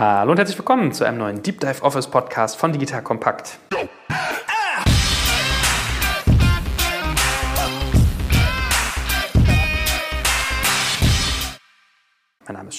Hallo und herzlich willkommen zu einem neuen Deep Dive Office Podcast von Digital Kompakt.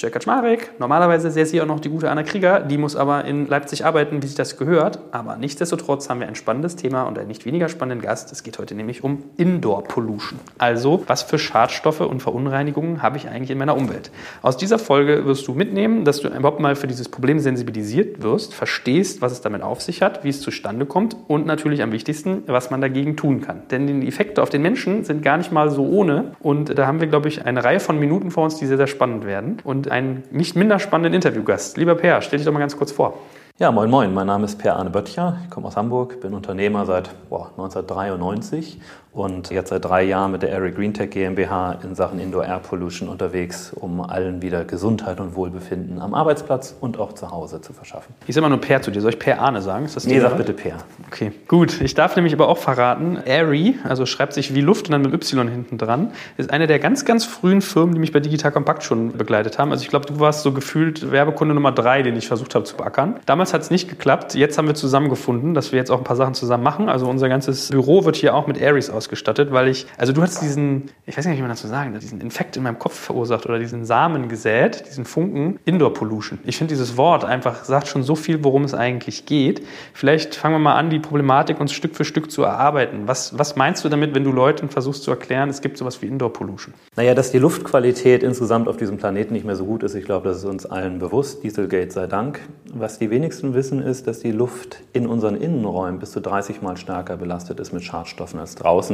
Ist Kaczmarek. Normalerweise säße hier auch noch die gute Anna Krieger. Die muss aber in Leipzig arbeiten, wie sich das gehört. Aber nichtsdestotrotz haben wir ein spannendes Thema und einen nicht weniger spannenden Gast. Es geht heute nämlich um Indoor Pollution. Also, was für Schadstoffe und Verunreinigungen habe ich eigentlich in meiner Umwelt? Aus dieser Folge wirst du mitnehmen, dass du überhaupt mal für dieses Problem sensibilisiert wirst, verstehst, was es damit auf sich hat, wie es zustande kommt und natürlich am wichtigsten, was man dagegen tun kann. Denn die Effekte auf den Menschen sind gar nicht mal so ohne. Und da haben wir, glaube ich, eine Reihe von Minuten vor uns, die sehr, sehr spannend werden und einen nicht minder spannenden Interviewgast. Lieber Per, stell dich doch mal ganz kurz vor. Ja, moin moin, mein Name ist Per Arne Böttcher, ich komme aus Hamburg, bin Unternehmer seit boah, 1993 und jetzt seit drei Jahren mit der Airy Green Tech GmbH in Sachen Indoor Air Pollution unterwegs, um allen wieder Gesundheit und Wohlbefinden am Arbeitsplatz und auch zu Hause zu verschaffen. Ich sage mal nur Per zu dir. Soll ich Per Arne sagen? Ist das nee, sag bitte Per. Okay, gut. Ich darf nämlich aber auch verraten, Airy, also schreibt sich wie Luft und dann mit Y hinten dran, ist eine der ganz, ganz frühen Firmen, die mich bei Digital Compact schon begleitet haben. Also ich glaube, du warst so gefühlt Werbekunde Nummer drei, den ich versucht habe zu beackern. Damals hat es nicht geklappt. Jetzt haben wir zusammengefunden, dass wir jetzt auch ein paar Sachen zusammen machen. Also unser ganzes Büro wird hier auch mit Aries ausgestattet, weil ich, also du hast diesen, ich weiß nicht, wie man dazu sagen, diesen Infekt in meinem Kopf verursacht oder diesen Samen gesät, diesen Funken, Indoor Pollution. Ich finde dieses Wort einfach sagt schon so viel, worum es eigentlich geht. Vielleicht fangen wir mal an, die Problematik uns Stück für Stück zu erarbeiten. Was, was meinst du damit, wenn du Leuten versuchst zu erklären, es gibt sowas wie Indoor Pollution? Naja, dass die Luftqualität insgesamt auf diesem Planeten nicht mehr so gut ist, ich glaube, das ist uns allen bewusst. Dieselgate sei Dank. Was die wenigsten wissen, ist, dass die Luft in unseren Innenräumen bis zu 30 Mal stärker belastet ist mit Schadstoffen als draußen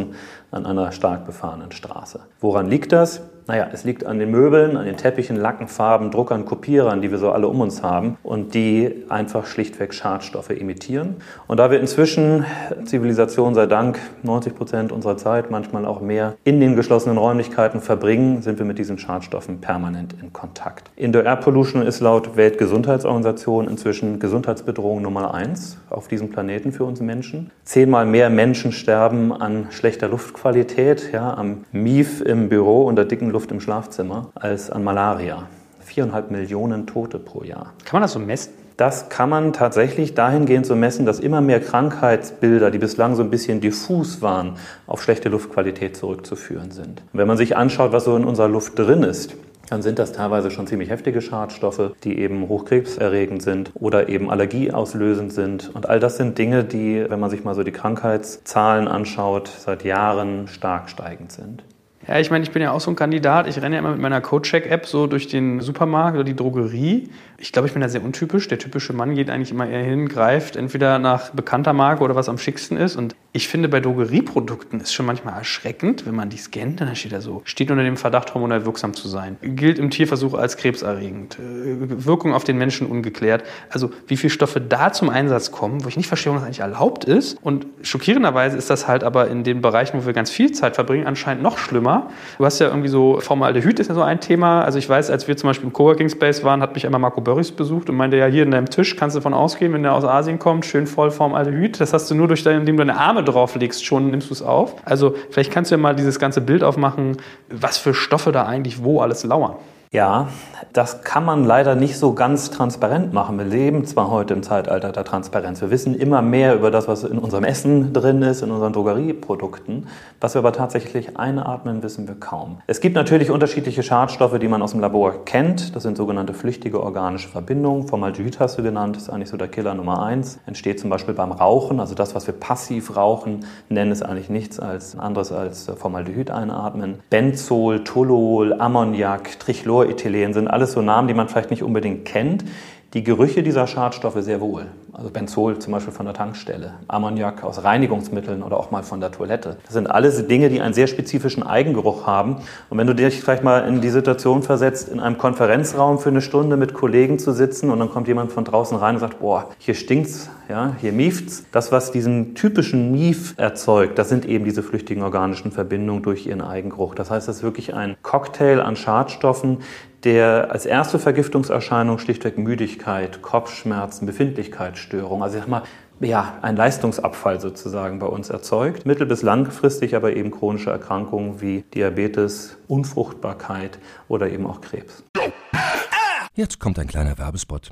an einer stark befahrenen Straße. Woran liegt das? Naja, es liegt an den Möbeln, an den Teppichen, Lacken, Farben, Druckern, Kopierern, die wir so alle um uns haben und die einfach schlichtweg Schadstoffe emittieren. Und da wir inzwischen, Zivilisation sei Dank, 90 Prozent unserer Zeit, manchmal auch mehr, in den geschlossenen Räumlichkeiten verbringen, sind wir mit diesen Schadstoffen permanent in Kontakt. Indoor Air Pollution ist laut Weltgesundheitsorganisation inzwischen Gesundheitsbedrohung Nummer eins auf diesem Planeten für uns Menschen. Zehnmal mehr Menschen sterben an schlechter Luftqualität, ja, am Mief im Büro und der dicken Luft im Schlafzimmer als an Malaria. Viereinhalb Millionen Tote pro Jahr. Kann man das so messen? Das kann man tatsächlich dahingehend so messen, dass immer mehr Krankheitsbilder, die bislang so ein bisschen diffus waren, auf schlechte Luftqualität zurückzuführen sind. wenn man sich anschaut, was so in unserer Luft drin ist, dann sind das teilweise schon ziemlich heftige Schadstoffe, die eben hochkrebserregend sind oder eben allergieauslösend sind. Und all das sind Dinge, die, wenn man sich mal so die Krankheitszahlen anschaut, seit Jahren stark steigend sind. Ja, ich meine, ich bin ja auch so ein Kandidat. Ich renne ja immer mit meiner CodeCheck-App so durch den Supermarkt oder die Drogerie. Ich glaube, ich bin da sehr untypisch. Der typische Mann geht eigentlich immer eher hin, greift entweder nach bekannter Marke oder was am schicksten ist. Und ich finde, bei Drogerieprodukten ist schon manchmal erschreckend, wenn man die scannt, dann steht da so, steht unter dem Verdacht, hormonell wirksam zu sein. Gilt im Tierversuch als krebserregend. Äh, Wirkung auf den Menschen ungeklärt. Also wie viele Stoffe da zum Einsatz kommen, wo ich nicht verstehe, warum das eigentlich erlaubt ist. Und schockierenderweise ist das halt aber in den Bereichen, wo wir ganz viel Zeit verbringen, anscheinend noch schlimmer Du hast ja irgendwie so, Formaldehyd ist ja so ein Thema. Also ich weiß, als wir zum Beispiel im Coworking Space waren, hat mich einmal Marco Börries besucht und meinte, ja, hier in deinem Tisch kannst du davon ausgehen, wenn der aus Asien kommt, schön voll Formaldehyd. Das hast du nur durch dein, indem du deine Arme drauflegst, schon nimmst du es auf. Also vielleicht kannst du ja mal dieses ganze Bild aufmachen, was für Stoffe da eigentlich wo alles lauern. Ja, das kann man leider nicht so ganz transparent machen. Wir leben zwar heute im Zeitalter der Transparenz. Wir wissen immer mehr über das, was in unserem Essen drin ist, in unseren Drogerieprodukten. Was wir aber tatsächlich einatmen, wissen wir kaum. Es gibt natürlich unterschiedliche Schadstoffe, die man aus dem Labor kennt. Das sind sogenannte flüchtige organische Verbindungen. Formaldehyd hast du genannt, ist eigentlich so der Killer Nummer eins. Entsteht zum Beispiel beim Rauchen. Also das, was wir passiv rauchen, nennen es eigentlich nichts als anderes als Formaldehyd einatmen. Benzol, Tolol, Ammoniak, Trichlor Fluorethylen sind alles so Namen, die man vielleicht nicht unbedingt kennt. Die Gerüche dieser Schadstoffe sehr wohl. Also Benzol zum Beispiel von der Tankstelle, Ammoniak aus Reinigungsmitteln oder auch mal von der Toilette. Das sind alles Dinge, die einen sehr spezifischen Eigengeruch haben. Und wenn du dich vielleicht mal in die Situation versetzt, in einem Konferenzraum für eine Stunde mit Kollegen zu sitzen und dann kommt jemand von draußen rein und sagt, boah, hier stinkt's, ja, hier miefts. Das, was diesen typischen Mief erzeugt, das sind eben diese flüchtigen organischen Verbindungen durch ihren Eigengeruch. Das heißt, das ist wirklich ein Cocktail an Schadstoffen, der als erste Vergiftungserscheinung schlichtweg Müdigkeit, Kopfschmerzen, Befindlichkeitsstörung, also ich sag mal, ja, ein Leistungsabfall sozusagen bei uns erzeugt. Mittel- bis langfristig aber eben chronische Erkrankungen wie Diabetes, Unfruchtbarkeit oder eben auch Krebs. Jetzt kommt ein kleiner Werbespot.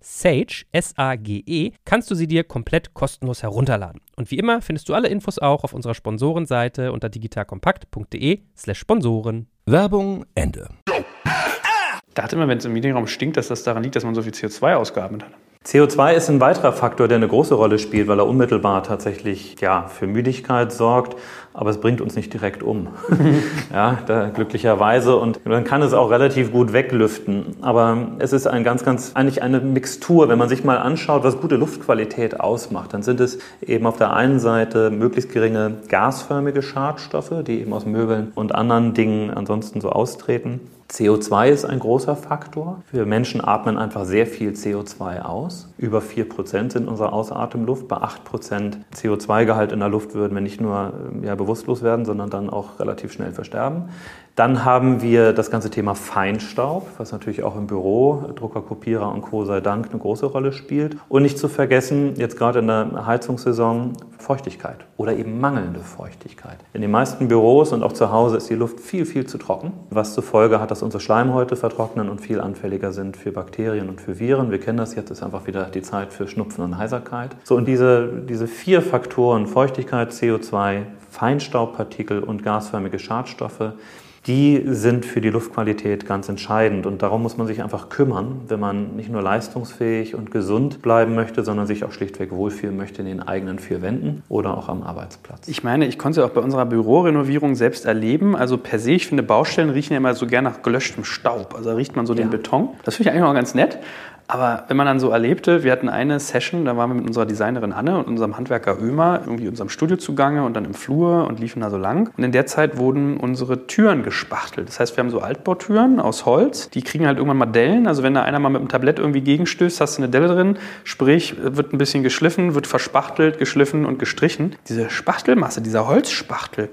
Sage, S-A-G-E, kannst du sie dir komplett kostenlos herunterladen. Und wie immer findest du alle Infos auch auf unserer Sponsorenseite unter digitalkompakt.de slash Sponsoren. Werbung Ende. Ich dachte immer, wenn es im Meetingraum stinkt, dass das daran liegt, dass man so viel CO2 ausgeatmet hat. CO2 ist ein weiterer Faktor, der eine große Rolle spielt, weil er unmittelbar tatsächlich ja, für Müdigkeit sorgt, aber es bringt uns nicht direkt um. ja, da, glücklicherweise. Und man kann es auch relativ gut weglüften. Aber es ist ein ganz, ganz, eigentlich eine Mixtur. Wenn man sich mal anschaut, was gute Luftqualität ausmacht, dann sind es eben auf der einen Seite möglichst geringe gasförmige Schadstoffe, die eben aus Möbeln und anderen Dingen ansonsten so austreten. CO2 ist ein großer Faktor. Wir Menschen atmen einfach sehr viel CO2 aus. Über 4% sind unsere Ausatemluft. Bei 8% CO2-Gehalt in der Luft würden wir nicht nur ja, bewusstlos werden, sondern dann auch relativ schnell versterben. Dann haben wir das ganze Thema Feinstaub, was natürlich auch im Büro, Drucker, Kopierer und Co. sei Dank eine große Rolle spielt. Und nicht zu vergessen, jetzt gerade in der Heizungssaison, Feuchtigkeit oder eben mangelnde Feuchtigkeit. In den meisten Büros und auch zu Hause ist die Luft viel, viel zu trocken, was zur Folge hat, dass unsere Schleimhäute vertrocknen und viel anfälliger sind für Bakterien und für Viren. Wir kennen das jetzt, ist einfach wieder die Zeit für Schnupfen und Heiserkeit. So, und diese, diese vier Faktoren, Feuchtigkeit, CO2, Feinstaubpartikel und gasförmige Schadstoffe, die sind für die Luftqualität ganz entscheidend. Und darum muss man sich einfach kümmern, wenn man nicht nur leistungsfähig und gesund bleiben möchte, sondern sich auch schlichtweg wohlfühlen möchte in den eigenen vier Wänden oder auch am Arbeitsplatz. Ich meine, ich konnte es auch bei unserer Bürorenovierung selbst erleben. Also per se, ich finde, Baustellen riechen ja immer so gern nach gelöschtem Staub. Also da riecht man so ja. den Beton. Das finde ich eigentlich auch ganz nett. Aber wenn man dann so erlebte, wir hatten eine Session, da waren wir mit unserer Designerin Anne und unserem Handwerker Ömer irgendwie unserem Studio zugange und dann im Flur und liefen da so lang. Und in der Zeit wurden unsere Türen gespachtelt. Das heißt, wir haben so Altbautüren aus Holz, die kriegen halt irgendwann mal Dellen. Also wenn da einer mal mit dem Tablett irgendwie gegenstößt, hast du eine Delle drin. Sprich, wird ein bisschen geschliffen, wird verspachtelt, geschliffen und gestrichen. Diese Spachtelmasse, dieser Holzspachtel.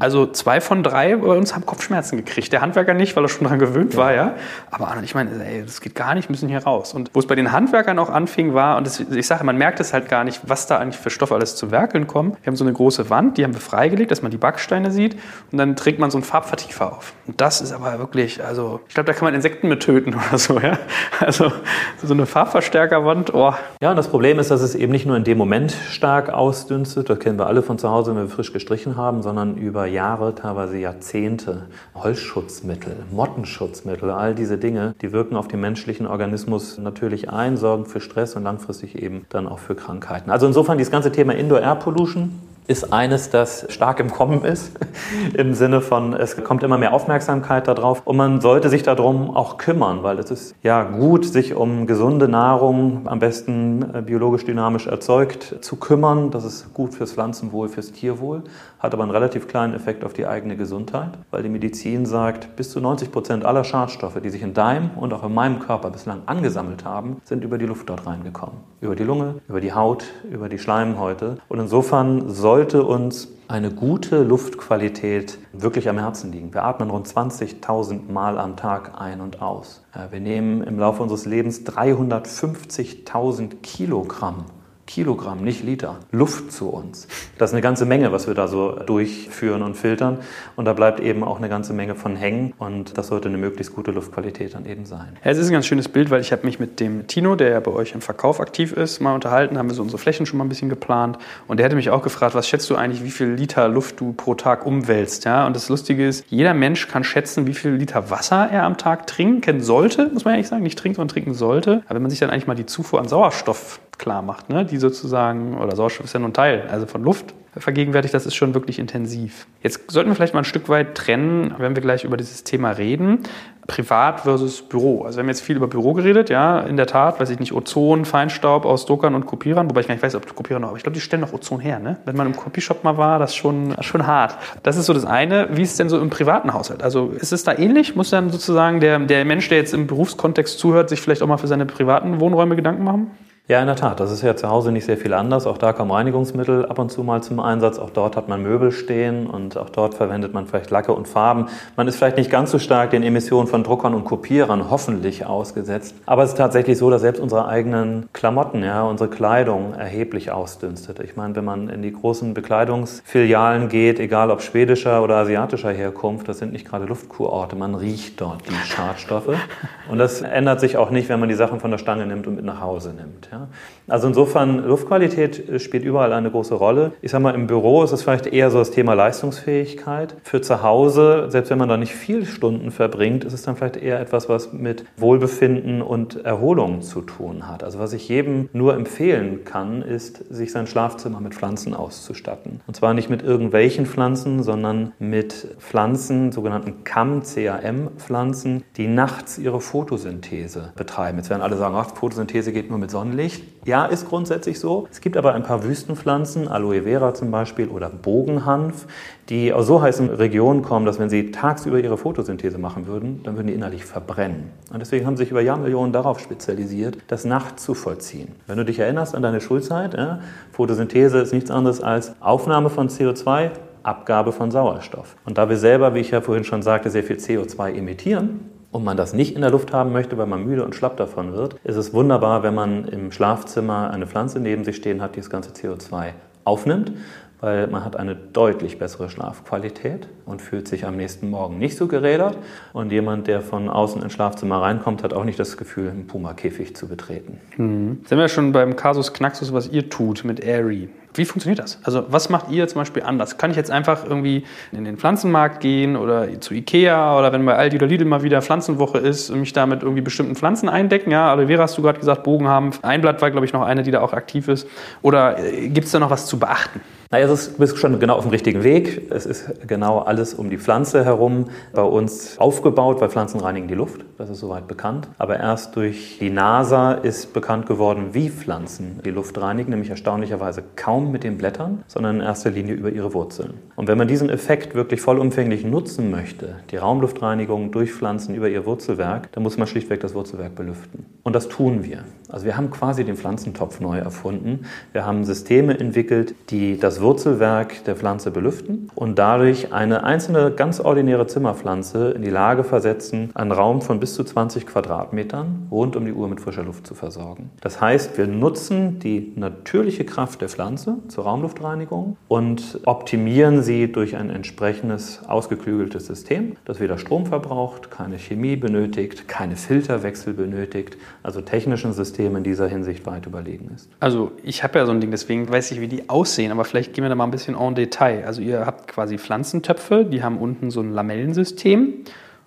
Also zwei von drei bei uns haben Kopfschmerzen gekriegt. Der Handwerker nicht, weil er schon daran gewöhnt ja. war, ja. Aber Anne, ich meine, ey, das geht gar nicht, müssen hier raus. Und wo es bei den Handwerkern auch anfing, war, und das, ich sage, man merkt es halt gar nicht, was da eigentlich für Stoffe alles zu Werkeln kommen. Wir haben so eine große Wand, die haben wir freigelegt, dass man die Backsteine sieht. Und dann trägt man so einen Farbvertiefer auf. Und das ist aber wirklich, also, ich glaube, da kann man Insekten mit töten oder so, ja. Also, so eine Farbverstärkerwand, oh. Ja, und das Problem ist, dass es eben nicht nur in dem Moment stark ausdünstet, das kennen wir alle von zu Hause, wenn wir frisch gestrichen haben, sondern über Jahre, teilweise Jahrzehnte. Holzschutzmittel, Mottenschutzmittel, all diese Dinge, die wirken auf den menschlichen Organismus natürlich ein, sorgen für Stress und langfristig eben dann auch für Krankheiten. Also insofern dieses ganze Thema Indoor Air Pollution ist eines, das stark im Kommen ist, im Sinne von, es kommt immer mehr Aufmerksamkeit darauf und man sollte sich darum auch kümmern, weil es ist ja gut, sich um gesunde Nahrung, am besten äh, biologisch dynamisch erzeugt, zu kümmern. Das ist gut fürs Pflanzenwohl, fürs Tierwohl, hat aber einen relativ kleinen Effekt auf die eigene Gesundheit, weil die Medizin sagt, bis zu 90 Prozent aller Schadstoffe, die sich in deinem und auch in meinem Körper bislang angesammelt haben, sind über die Luft dort reingekommen. Über die Lunge, über die Haut, über die Schleimhäute. Und insofern soll sollte uns eine gute Luftqualität wirklich am Herzen liegen. Wir atmen rund 20.000 Mal am Tag ein und aus. Wir nehmen im Laufe unseres Lebens 350.000 Kilogramm Kilogramm, nicht Liter, Luft zu uns. Das ist eine ganze Menge, was wir da so durchführen und filtern. Und da bleibt eben auch eine ganze Menge von hängen. Und das sollte eine möglichst gute Luftqualität dann eben sein. Ja, es ist ein ganz schönes Bild, weil ich habe mich mit dem Tino, der ja bei euch im Verkauf aktiv ist, mal unterhalten, haben wir so unsere Flächen schon mal ein bisschen geplant. Und der hatte mich auch gefragt, was schätzt du eigentlich, wie viel Liter Luft du pro Tag umwälzt? Ja? Und das Lustige ist, jeder Mensch kann schätzen, wie viel Liter Wasser er am Tag trinken sollte, muss man ehrlich sagen, nicht trinken, sondern trinken sollte. Aber wenn man sich dann eigentlich mal die Zufuhr an Sauerstoff klar macht, ne? die sozusagen, oder Sauerstoff ist ja nur ein Teil, also von Luft vergegenwärtigt, das ist schon wirklich intensiv. Jetzt sollten wir vielleicht mal ein Stück weit trennen, wenn wir gleich über dieses Thema reden. Privat versus Büro. Also wir haben jetzt viel über Büro geredet, ja, in der Tat, weiß ich nicht, Ozon, Feinstaub aus Druckern und Kopierern, wobei ich gar nicht weiß, ob Kopierer noch, aber ich glaube, die stellen noch Ozon her, ne? Wenn man im Copyshop mal war, das ist schon, schon hart. Das ist so das eine. Wie ist es denn so im privaten Haushalt? Also ist es da ähnlich? Muss dann sozusagen der, der Mensch, der jetzt im Berufskontext zuhört, sich vielleicht auch mal für seine privaten Wohnräume Gedanken machen? Ja, in der Tat. Das ist ja zu Hause nicht sehr viel anders. Auch da kommen Reinigungsmittel ab und zu mal zum Einsatz. Auch dort hat man Möbel stehen und auch dort verwendet man vielleicht Lacke und Farben. Man ist vielleicht nicht ganz so stark den Emissionen von Druckern und Kopierern hoffentlich ausgesetzt. Aber es ist tatsächlich so, dass selbst unsere eigenen Klamotten, ja, unsere Kleidung erheblich ausdünstet. Ich meine, wenn man in die großen Bekleidungsfilialen geht, egal ob schwedischer oder asiatischer Herkunft, das sind nicht gerade Luftkurorte. Man riecht dort die Schadstoffe. Und das ändert sich auch nicht, wenn man die Sachen von der Stange nimmt und mit nach Hause nimmt. Ja. Also insofern, Luftqualität äh, spielt überall eine große Rolle. Ich sage mal, im Büro ist es vielleicht eher so das Thema Leistungsfähigkeit. Für zu Hause, selbst wenn man da nicht viele Stunden verbringt, ist es dann vielleicht eher etwas, was mit Wohlbefinden und Erholung zu tun hat. Also was ich jedem nur empfehlen kann, ist, sich sein Schlafzimmer mit Pflanzen auszustatten. Und zwar nicht mit irgendwelchen Pflanzen, sondern mit Pflanzen, sogenannten CAM, CAM-Pflanzen, die nachts ihre Photosynthese betreiben. Jetzt werden alle sagen, ach, Photosynthese geht nur mit Sonnenlicht nicht. Ja, ist grundsätzlich so. Es gibt aber ein paar Wüstenpflanzen, Aloe Vera zum Beispiel oder Bogenhanf, die aus so heißen Regionen kommen, dass wenn sie tagsüber ihre Photosynthese machen würden, dann würden die innerlich verbrennen. Und deswegen haben sich über Jahrmillionen darauf spezialisiert, das nachts zu vollziehen. Wenn du dich erinnerst an deine Schulzeit, ja, Photosynthese ist nichts anderes als Aufnahme von CO2, Abgabe von Sauerstoff. Und da wir selber, wie ich ja vorhin schon sagte, sehr viel CO2 emittieren, und man das nicht in der Luft haben möchte, weil man müde und schlapp davon wird, ist es wunderbar, wenn man im Schlafzimmer eine Pflanze neben sich stehen hat, die das ganze CO2 aufnimmt, weil man hat eine deutlich bessere Schlafqualität und fühlt sich am nächsten Morgen nicht so gerädert. Und jemand, der von außen ins Schlafzimmer reinkommt, hat auch nicht das Gefühl, einen Puma-Käfig zu betreten. Mhm. Sind wir schon beim Kasus Knaxus, was ihr tut mit Airy? Wie funktioniert das? Also was macht ihr zum Beispiel anders? Kann ich jetzt einfach irgendwie in den Pflanzenmarkt gehen oder zu Ikea oder wenn bei Aldi oder Lidl mal wieder Pflanzenwoche ist und mich da mit irgendwie bestimmten Pflanzen eindecken? Ja, Aloe Vera hast du gerade gesagt, Bogen haben. Einblatt war, glaube ich, noch eine, die da auch aktiv ist. Oder äh, gibt es da noch was zu beachten? Naja, du bist schon genau auf dem richtigen Weg. Es ist genau alles um die Pflanze herum bei uns aufgebaut, weil Pflanzen reinigen die Luft. Das ist soweit bekannt. Aber erst durch die NASA ist bekannt geworden, wie Pflanzen die Luft reinigen, nämlich erstaunlicherweise kaum mit den Blättern, sondern in erster Linie über ihre Wurzeln. Und wenn man diesen Effekt wirklich vollumfänglich nutzen möchte, die Raumluftreinigung durch Pflanzen über ihr Wurzelwerk, dann muss man schlichtweg das Wurzelwerk belüften. Und das tun wir. Also wir haben quasi den Pflanzentopf neu erfunden. Wir haben Systeme entwickelt, die das Wurzelwerk der Pflanze belüften und dadurch eine einzelne ganz ordinäre Zimmerpflanze in die Lage versetzen, einen Raum von bis zu 20 Quadratmetern rund um die Uhr mit frischer Luft zu versorgen. Das heißt, wir nutzen die natürliche Kraft der Pflanze zur Raumluftreinigung und optimieren sie durch ein entsprechendes ausgeklügeltes System, das weder Strom verbraucht, keine Chemie benötigt, keine Filterwechsel benötigt, also technischen System in dieser Hinsicht weit überlegen ist. Also ich habe ja so ein Ding, deswegen weiß ich, wie die aussehen, aber vielleicht gehen wir da mal ein bisschen en Detail. Also ihr habt quasi Pflanzentöpfe, die haben unten so ein Lamellensystem.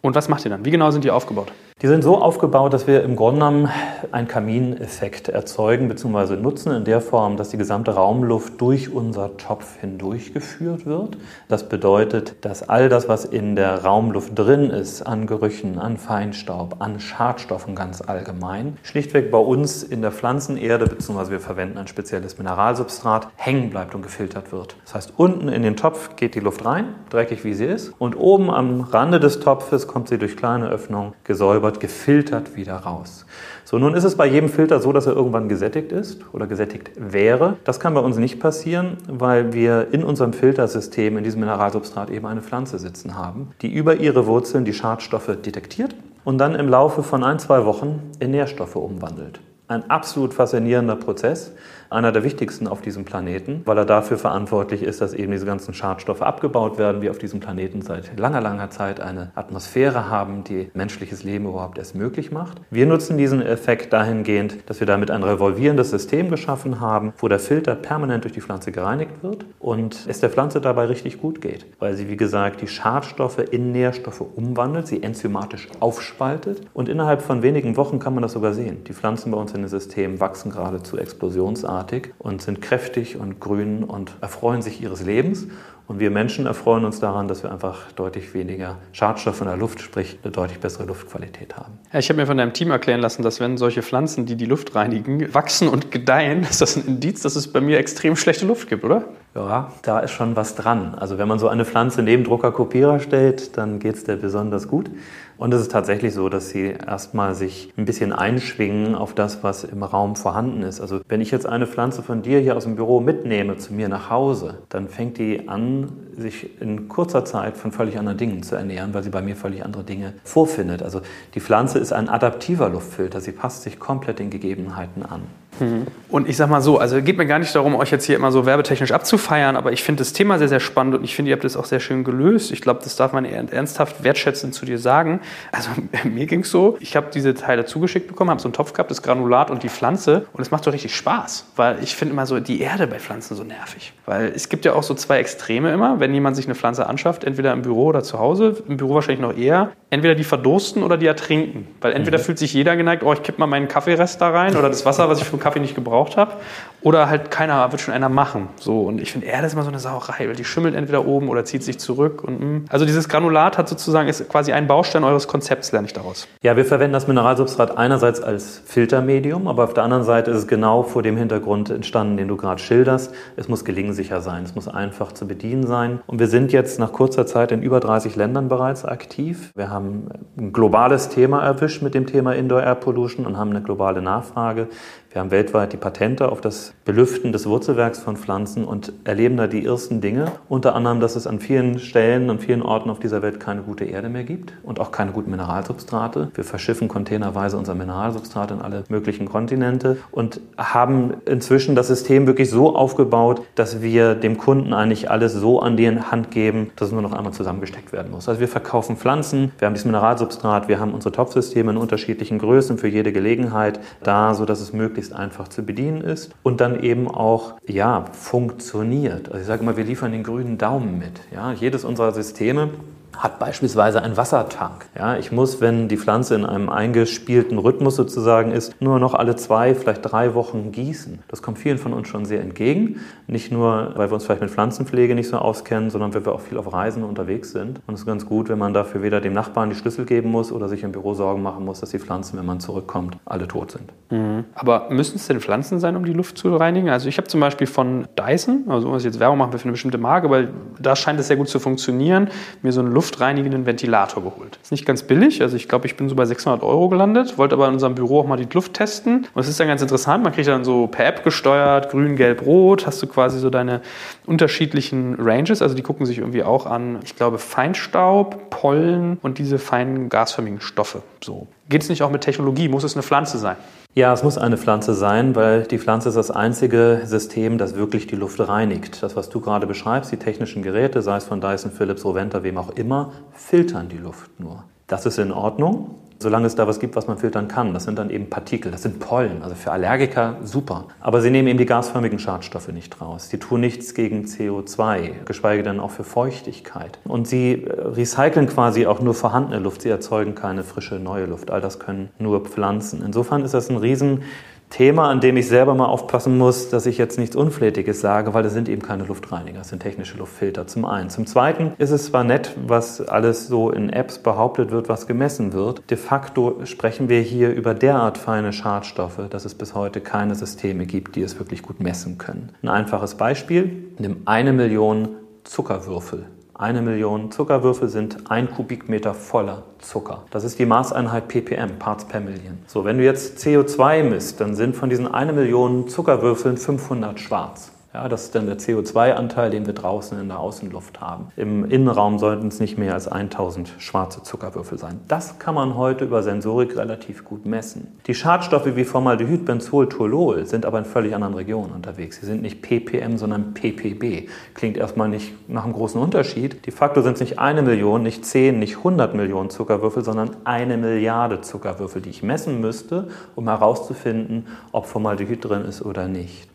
Und was macht ihr dann? Wie genau sind die aufgebaut? Die sind so aufgebaut, dass wir im Grunde genommen einen Kamineffekt erzeugen bzw. nutzen in der Form, dass die gesamte Raumluft durch unser Topf hindurchgeführt wird. Das bedeutet, dass all das, was in der Raumluft drin ist, an Gerüchen, an Feinstaub, an Schadstoffen ganz allgemein, schlichtweg bei uns in der Pflanzenerde bzw. wir verwenden ein spezielles Mineralsubstrat, hängen bleibt und gefiltert wird. Das heißt, unten in den Topf geht die Luft rein, dreckig wie sie ist, und oben am Rande des Topfes kommt sie durch kleine Öffnungen gesäubert wird gefiltert wieder raus. So, nun ist es bei jedem Filter so, dass er irgendwann gesättigt ist oder gesättigt wäre. Das kann bei uns nicht passieren, weil wir in unserem Filtersystem, in diesem Mineralsubstrat eben eine Pflanze sitzen haben, die über ihre Wurzeln die Schadstoffe detektiert und dann im Laufe von ein, zwei Wochen in Nährstoffe umwandelt. Ein absolut faszinierender Prozess einer der wichtigsten auf diesem Planeten, weil er dafür verantwortlich ist, dass eben diese ganzen Schadstoffe abgebaut werden, wir auf diesem Planeten seit langer, langer Zeit eine Atmosphäre haben, die menschliches Leben überhaupt erst möglich macht. Wir nutzen diesen Effekt dahingehend, dass wir damit ein revolvierendes System geschaffen haben, wo der Filter permanent durch die Pflanze gereinigt wird und es der Pflanze dabei richtig gut geht, weil sie, wie gesagt, die Schadstoffe in Nährstoffe umwandelt, sie enzymatisch aufspaltet und innerhalb von wenigen Wochen kann man das sogar sehen. Die Pflanzen bei uns in den Systemen wachsen geradezu explosionsartig großartig und sind kräftig und grün und erfreuen sich ihres Lebens. Und wir Menschen erfreuen uns daran, dass wir einfach deutlich weniger Schadstoffe in der Luft, sprich eine deutlich bessere Luftqualität haben. Ich habe mir von deinem Team erklären lassen, dass wenn solche Pflanzen, die die Luft reinigen, wachsen und gedeihen, ist das ein Indiz, dass es bei mir extrem schlechte Luft gibt, oder? Ja, da ist schon was dran. Also wenn man so eine Pflanze neben Druckerkopierer stellt, dann geht es der besonders gut. Und es ist tatsächlich so, dass sie erstmal sich ein bisschen einschwingen auf das, was im Raum vorhanden ist. Also wenn ich jetzt eine Pflanze von dir hier aus dem Büro mitnehme zu mir nach Hause, dann fängt die an, sich in kurzer Zeit von völlig anderen Dingen zu ernähren, weil sie bei mir völlig andere Dinge vorfindet. Also die Pflanze ist ein adaptiver Luftfilter. Sie passt sich komplett den Gegebenheiten an. Mhm. Und ich sag mal so, also geht mir gar nicht darum, euch jetzt hier immer so werbetechnisch abzufeiern, aber ich finde das Thema sehr, sehr spannend und ich finde, ihr habt das auch sehr schön gelöst. Ich glaube, das darf man ernsthaft wertschätzend zu dir sagen. Also mir ging es so, ich habe diese Teile zugeschickt bekommen, habe so einen Topf gehabt, das Granulat und die Pflanze und es macht doch richtig Spaß, weil ich finde immer so die Erde bei Pflanzen so nervig. Weil es gibt ja auch so zwei Extreme immer, wenn jemand sich eine Pflanze anschafft, entweder im Büro oder zu Hause, im Büro wahrscheinlich noch eher, entweder die verdursten oder die ertrinken. Weil entweder mhm. fühlt sich jeder geneigt, oh, ich kipp mal meinen Kaffeerest da rein oder das Wasser, was ich vom Kaffee nicht gebraucht habe. Oder halt keiner, wird schon einer machen. So, und ich finde, Erde ist immer so eine Sauerei, weil die schimmelt entweder oben oder zieht sich zurück. Und, mm. also dieses Granulat hat sozusagen, ist quasi ein Baustein eures Konzepts, lerne ich daraus. Ja, wir verwenden das Mineralsubstrat einerseits als Filtermedium, aber auf der anderen Seite ist es genau vor dem Hintergrund entstanden, den du gerade schilderst. Es muss gelingensicher sein, es muss einfach zu bedienen sein. Und wir sind jetzt nach kurzer Zeit in über 30 Ländern bereits aktiv. Wir haben ein globales Thema erwischt mit dem Thema Indoor Air Pollution und haben eine globale Nachfrage. Wir haben weltweit die Patente auf das Belüften des Wurzelwerks von Pflanzen und erleben da die ersten Dinge. Unter anderem, dass es an vielen Stellen, an vielen Orten auf dieser Welt keine gute Erde mehr gibt und auch keine guten Mineralsubstrate. Wir verschiffen containerweise unser Mineralsubstrat in alle möglichen Kontinente und haben inzwischen das System wirklich so aufgebaut, dass wir dem Kunden eigentlich alles so an die Hand geben, dass es nur noch einmal zusammengesteckt werden muss. Also wir verkaufen Pflanzen, wir haben dieses Mineralsubstrat, wir haben unsere Topfsysteme in unterschiedlichen Größen für jede Gelegenheit da, sodass es möglich möglichst einfach zu bedienen ist und dann eben auch ja, funktioniert. Also ich sage immer, wir liefern den grünen Daumen mit. Ja? Jedes unserer Systeme hat beispielsweise einen Wassertank. Ja, ich muss, wenn die Pflanze in einem eingespielten Rhythmus sozusagen ist, nur noch alle zwei, vielleicht drei Wochen gießen. Das kommt vielen von uns schon sehr entgegen. Nicht nur, weil wir uns vielleicht mit Pflanzenpflege nicht so auskennen, sondern weil wir auch viel auf Reisen unterwegs sind. Und es ist ganz gut, wenn man dafür weder dem Nachbarn die Schlüssel geben muss oder sich im Büro Sorgen machen muss, dass die Pflanzen, wenn man zurückkommt, alle tot sind. Mhm. Aber müssen es denn Pflanzen sein, um die Luft zu reinigen? Also ich habe zum Beispiel von Dyson, also was ich jetzt Werbung machen für eine bestimmte Marke, weil da scheint es sehr gut zu funktionieren, mir so Luft luftreinigenden Ventilator geholt. Ist nicht ganz billig, also ich glaube, ich bin so bei 600 Euro gelandet, wollte aber in unserem Büro auch mal die Luft testen. Und es ist dann ganz interessant, man kriegt dann so per App gesteuert, grün, gelb, rot, hast du quasi so deine unterschiedlichen Ranges, also die gucken sich irgendwie auch an, ich glaube, Feinstaub, Pollen und diese feinen gasförmigen Stoffe. So. Geht es nicht auch mit Technologie? Muss es eine Pflanze sein? Ja, es muss eine Pflanze sein, weil die Pflanze ist das einzige System, das wirklich die Luft reinigt. Das, was du gerade beschreibst, die technischen Geräte, sei es von Dyson, Philips, Roventa, wem auch immer, filtern die Luft nur. Das ist in Ordnung solange es da was gibt, was man filtern kann. Das sind dann eben Partikel, das sind Pollen. Also für Allergiker super. Aber sie nehmen eben die gasförmigen Schadstoffe nicht raus. Sie tun nichts gegen CO2, geschweige denn auch für Feuchtigkeit. Und sie äh, recyceln quasi auch nur vorhandene Luft. Sie erzeugen keine frische neue Luft. All das können nur Pflanzen. Insofern ist das ein riesen Thema, an dem ich selber mal aufpassen muss, dass ich jetzt nichts Unflätiges sage, weil das sind eben keine Luftreiniger, das sind technische Luftfilter zum einen. Zum zweiten ist es zwar nett, was alles so in Apps behauptet wird, was gemessen wird. De facto sprechen wir hier über derart feine Schadstoffe, dass es bis heute keine Systeme gibt, die es wirklich gut messen können. Ein einfaches Beispiel, nimm eine Million Zuckerwürfel eine Million Zuckerwürfel sind ein Kubikmeter voller Zucker. Das ist die Maßeinheit ppm, Parts per Million. So, wenn du jetzt CO2 misst, dann sind von diesen eine Million Zuckerwürfeln 500 schwarz. Ja, das ist dann der CO2-Anteil, den wir draußen in der Außenluft haben. Im Innenraum sollten es nicht mehr als 1000 schwarze Zuckerwürfel sein. Das kann man heute über Sensorik relativ gut messen. Die Schadstoffe wie Formaldehyd, Benzol, Tolol sind aber in völlig anderen Regionen unterwegs. Sie sind nicht ppm, sondern ppb. Klingt erstmal nicht nach einem großen Unterschied. De facto sind es nicht eine Million, nicht 10, nicht 100 Millionen Zuckerwürfel, sondern eine Milliarde Zuckerwürfel, die ich messen müsste, um herauszufinden, ob Formaldehyd drin ist oder nicht.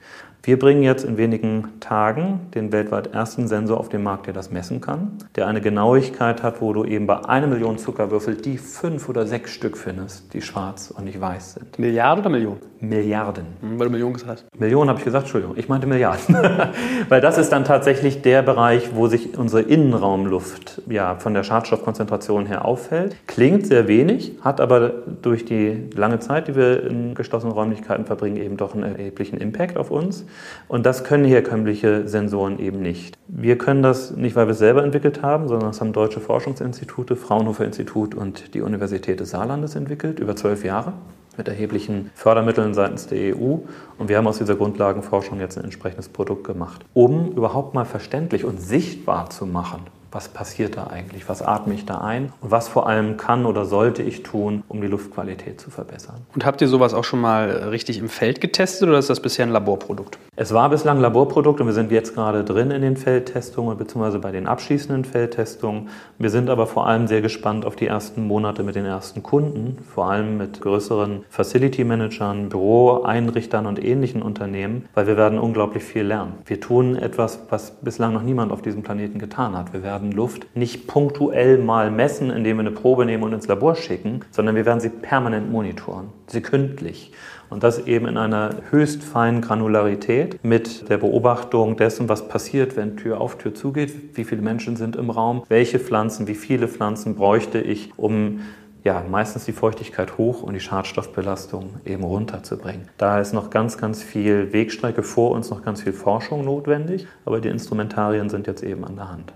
Wir bringen jetzt in wenigen Tagen den weltweit ersten Sensor auf den Markt, der das messen kann, der eine Genauigkeit hat, wo du eben bei einer Million Zuckerwürfel die fünf oder sechs Stück findest, die schwarz und nicht weiß sind. Milliarden oder Millionen? Milliarden. Hm, weil du Millionen gesagt hast. Millionen habe ich gesagt, Entschuldigung, ich meinte Milliarden. Weil das ist dann tatsächlich der Bereich, wo sich unsere Innenraumluft ja, von der Schadstoffkonzentration her auffällt. Klingt sehr wenig, hat aber durch die lange Zeit, die wir in geschlossenen Räumlichkeiten verbringen, eben doch einen erheblichen Impact auf uns. Und das können herkömmliche Sensoren eben nicht. Wir können das nicht, weil wir es selber entwickelt haben, sondern das haben deutsche Forschungsinstitute, Fraunhofer Institut und die Universität des Saarlandes entwickelt, über zwölf Jahre mit erheblichen Fördermitteln seitens der EU. Und wir haben aus dieser Grundlagenforschung jetzt ein entsprechendes Produkt gemacht, um überhaupt mal verständlich und sichtbar zu machen, was passiert da eigentlich, was atme ich da ein und was vor allem kann oder sollte ich tun, um die Luftqualität zu verbessern. Und habt ihr sowas auch schon mal richtig im Feld getestet oder ist das bisher ein Laborprodukt? Es war bislang Laborprodukt und wir sind jetzt gerade drin in den Feldtestungen bzw. bei den abschließenden Feldtestungen. Wir sind aber vor allem sehr gespannt auf die ersten Monate mit den ersten Kunden, vor allem mit größeren Facility Managern, Büroeinrichtern und ähnlichen Unternehmen, weil wir werden unglaublich viel lernen. Wir tun etwas, was bislang noch niemand auf diesem Planeten getan hat. Wir werden Luft nicht punktuell mal messen, indem wir eine Probe nehmen und ins Labor schicken, sondern wir werden sie permanent monitoren, sekündlich. Und das eben in einer höchst feinen Granularität mit der Beobachtung dessen, was passiert, wenn Tür auf Tür zugeht, wie viele Menschen sind im Raum, welche Pflanzen, wie viele Pflanzen bräuchte ich, um ja, meistens die Feuchtigkeit hoch und die Schadstoffbelastung eben runterzubringen. Da ist noch ganz, ganz viel Wegstrecke vor uns, noch ganz viel Forschung notwendig, aber die Instrumentarien sind jetzt eben an der Hand.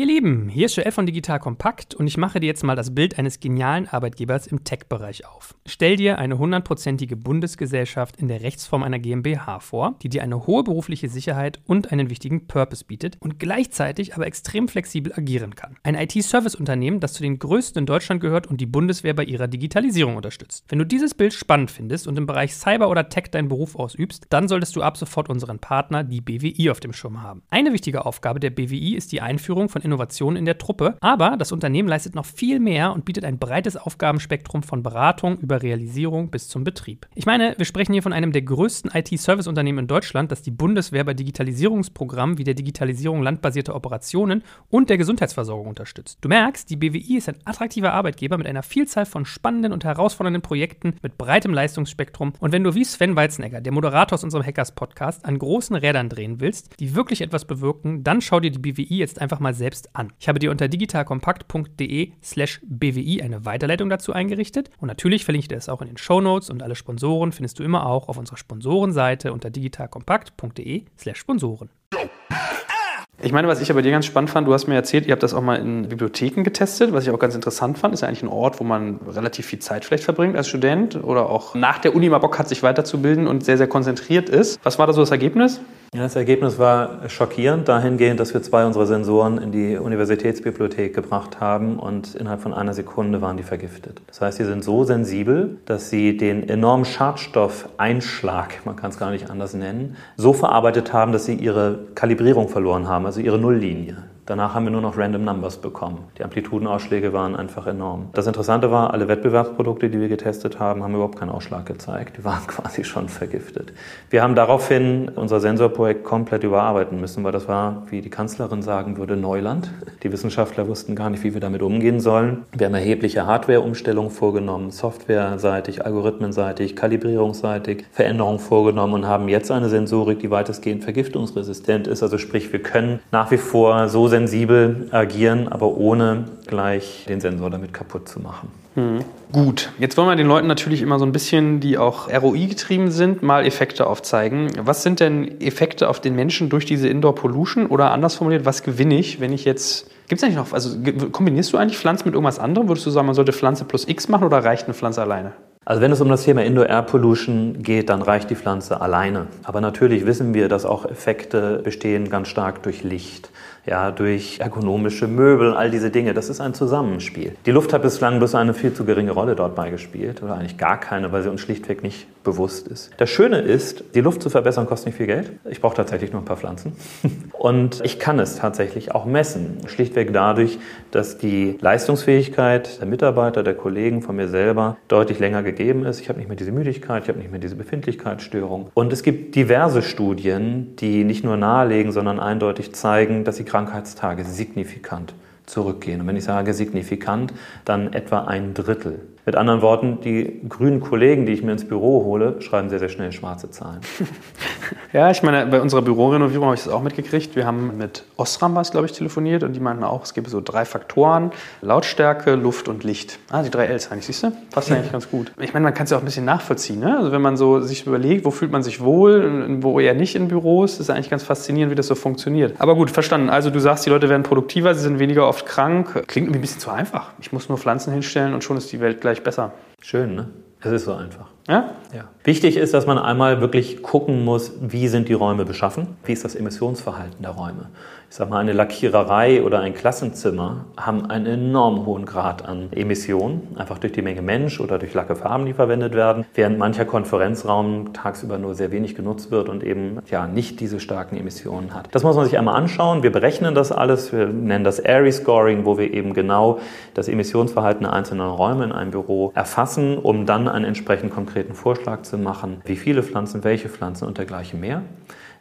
Ihr Lieben, hier ist Joel von Digital Kompakt und ich mache dir jetzt mal das Bild eines genialen Arbeitgebers im Tech-Bereich auf. Stell dir eine hundertprozentige Bundesgesellschaft in der Rechtsform einer GmbH vor, die dir eine hohe berufliche Sicherheit und einen wichtigen Purpose bietet und gleichzeitig aber extrem flexibel agieren kann. Ein IT-Service-Unternehmen, das zu den größten in Deutschland gehört und die Bundeswehr bei ihrer Digitalisierung unterstützt. Wenn du dieses Bild spannend findest und im Bereich Cyber oder Tech deinen Beruf ausübst, dann solltest du ab sofort unseren Partner, die BWI, auf dem Schirm haben. Eine wichtige Aufgabe der BWI ist die Einführung von von Innovationen in der Truppe, aber das Unternehmen leistet noch viel mehr und bietet ein breites Aufgabenspektrum von Beratung über Realisierung bis zum Betrieb. Ich meine, wir sprechen hier von einem der größten IT-Service-Unternehmen in Deutschland, das die Bundeswehr bei Digitalisierungsprogrammen wie der Digitalisierung landbasierter Operationen und der Gesundheitsversorgung unterstützt. Du merkst, die BWI ist ein attraktiver Arbeitgeber mit einer Vielzahl von spannenden und herausfordernden Projekten mit breitem Leistungsspektrum und wenn du wie Sven Weizenegger, der Moderator aus unserem Hackers-Podcast, an großen Rädern drehen willst, die wirklich etwas bewirken, dann schau dir die BWI jetzt einfach mal selbst selbst an. Ich habe dir unter digitalkompakt.de slash bwi eine Weiterleitung dazu eingerichtet und natürlich verlinke ich dir das auch in den Show Notes und alle Sponsoren findest du immer auch auf unserer Sponsorenseite unter digitalkompakt.de slash Sponsoren. Ich meine, was ich aber dir ganz spannend fand, du hast mir erzählt, ihr habt das auch mal in Bibliotheken getestet, was ich auch ganz interessant fand. Ist ja eigentlich ein Ort, wo man relativ viel Zeit vielleicht verbringt als Student oder auch nach der Uni mal Bock hat, sich weiterzubilden und sehr, sehr konzentriert ist. Was war da so das Ergebnis? Ja, das Ergebnis war schockierend dahingehend, dass wir zwei unserer Sensoren in die Universitätsbibliothek gebracht haben und innerhalb von einer Sekunde waren die vergiftet. Das heißt, sie sind so sensibel, dass sie den enormen Schadstoffeinschlag, man kann es gar nicht anders nennen, so verarbeitet haben, dass sie ihre Kalibrierung verloren haben, also ihre Nulllinie. Danach haben wir nur noch Random Numbers bekommen. Die Amplitudenausschläge waren einfach enorm. Das Interessante war, alle Wettbewerbsprodukte, die wir getestet haben, haben überhaupt keinen Ausschlag gezeigt. Die waren quasi schon vergiftet. Wir haben daraufhin unser Sensorprojekt komplett überarbeiten müssen, weil das war, wie die Kanzlerin sagen würde, Neuland. Die Wissenschaftler wussten gar nicht, wie wir damit umgehen sollen. Wir haben erhebliche Hardware-Umstellungen vorgenommen, softwareseitig, algorithmenseitig, kalibrierungsseitig Veränderungen vorgenommen und haben jetzt eine Sensorik, die weitestgehend vergiftungsresistent ist. Also sprich, wir können nach wie vor so sensibel agieren, aber ohne gleich den Sensor damit kaputt zu machen. Mhm. Gut, jetzt wollen wir den Leuten natürlich immer so ein bisschen, die auch ROI getrieben sind, mal Effekte aufzeigen. Was sind denn Effekte auf den Menschen durch diese Indoor Pollution oder anders formuliert, was gewinne ich, wenn ich jetzt Gibt es eigentlich noch, also kombinierst du eigentlich Pflanzen mit irgendwas anderem? Würdest du sagen, man sollte Pflanze plus X machen oder reicht eine Pflanze alleine? Also wenn es um das Thema Indoor-Air Pollution geht, dann reicht die Pflanze alleine. Aber natürlich wissen wir, dass auch Effekte bestehen ganz stark durch Licht ja, durch ergonomische Möbel, all diese Dinge. Das ist ein Zusammenspiel. Die Luft hat bislang bloß eine viel zu geringe Rolle dort beigespielt oder eigentlich gar keine, weil sie uns schlichtweg nicht bewusst ist. Das Schöne ist, die Luft zu verbessern kostet nicht viel Geld. Ich brauche tatsächlich nur ein paar Pflanzen. Und ich kann es tatsächlich auch messen. Schlichtweg dadurch, dass die Leistungsfähigkeit der Mitarbeiter, der Kollegen von mir selber deutlich länger gegeben ist. Ich habe nicht mehr diese Müdigkeit, ich habe nicht mehr diese Befindlichkeitsstörung. Und es gibt diverse Studien, die nicht nur nahelegen, sondern eindeutig zeigen, dass die Krankheitstage signifikant zurückgehen. Und wenn ich sage signifikant, dann etwa ein Drittel. Mit anderen Worten, die grünen Kollegen, die ich mir ins Büro hole, schreiben sehr, sehr schnell schwarze Zahlen. ja, ich meine, bei unserer Bürorenovierung habe ich das auch mitgekriegt. Wir haben mit Osram was, glaube ich, telefoniert und die meinten auch, es gäbe so drei Faktoren: Lautstärke, Luft und Licht. Ah, die drei Ls eigentlich, siehst du? Passt ja. eigentlich ganz gut. Ich meine, man kann es ja auch ein bisschen nachvollziehen. Ne? Also, wenn man so sich überlegt, wo fühlt man sich wohl, wo eher nicht in Büros, ist eigentlich ganz faszinierend, wie das so funktioniert. Aber gut, verstanden. Also, du sagst, die Leute werden produktiver, sie sind weniger oft krank. Klingt irgendwie ein bisschen zu einfach. Ich muss nur Pflanzen hinstellen und schon ist die Welt gleich besser. Schön, ne? Es ist so einfach. Ja? ja? Wichtig ist, dass man einmal wirklich gucken muss, wie sind die Räume beschaffen, wie ist das Emissionsverhalten der Räume ich sag mal, eine Lackiererei oder ein Klassenzimmer haben einen enorm hohen Grad an Emissionen, einfach durch die Menge Mensch oder durch Lackefarben, die verwendet werden, während mancher Konferenzraum tagsüber nur sehr wenig genutzt wird und eben ja nicht diese starken Emissionen hat. Das muss man sich einmal anschauen. Wir berechnen das alles. Wir nennen das Airy Scoring, wo wir eben genau das Emissionsverhalten der einzelnen Räume in einem Büro erfassen, um dann einen entsprechend konkreten Vorschlag zu machen, wie viele Pflanzen, welche Pflanzen und dergleichen mehr.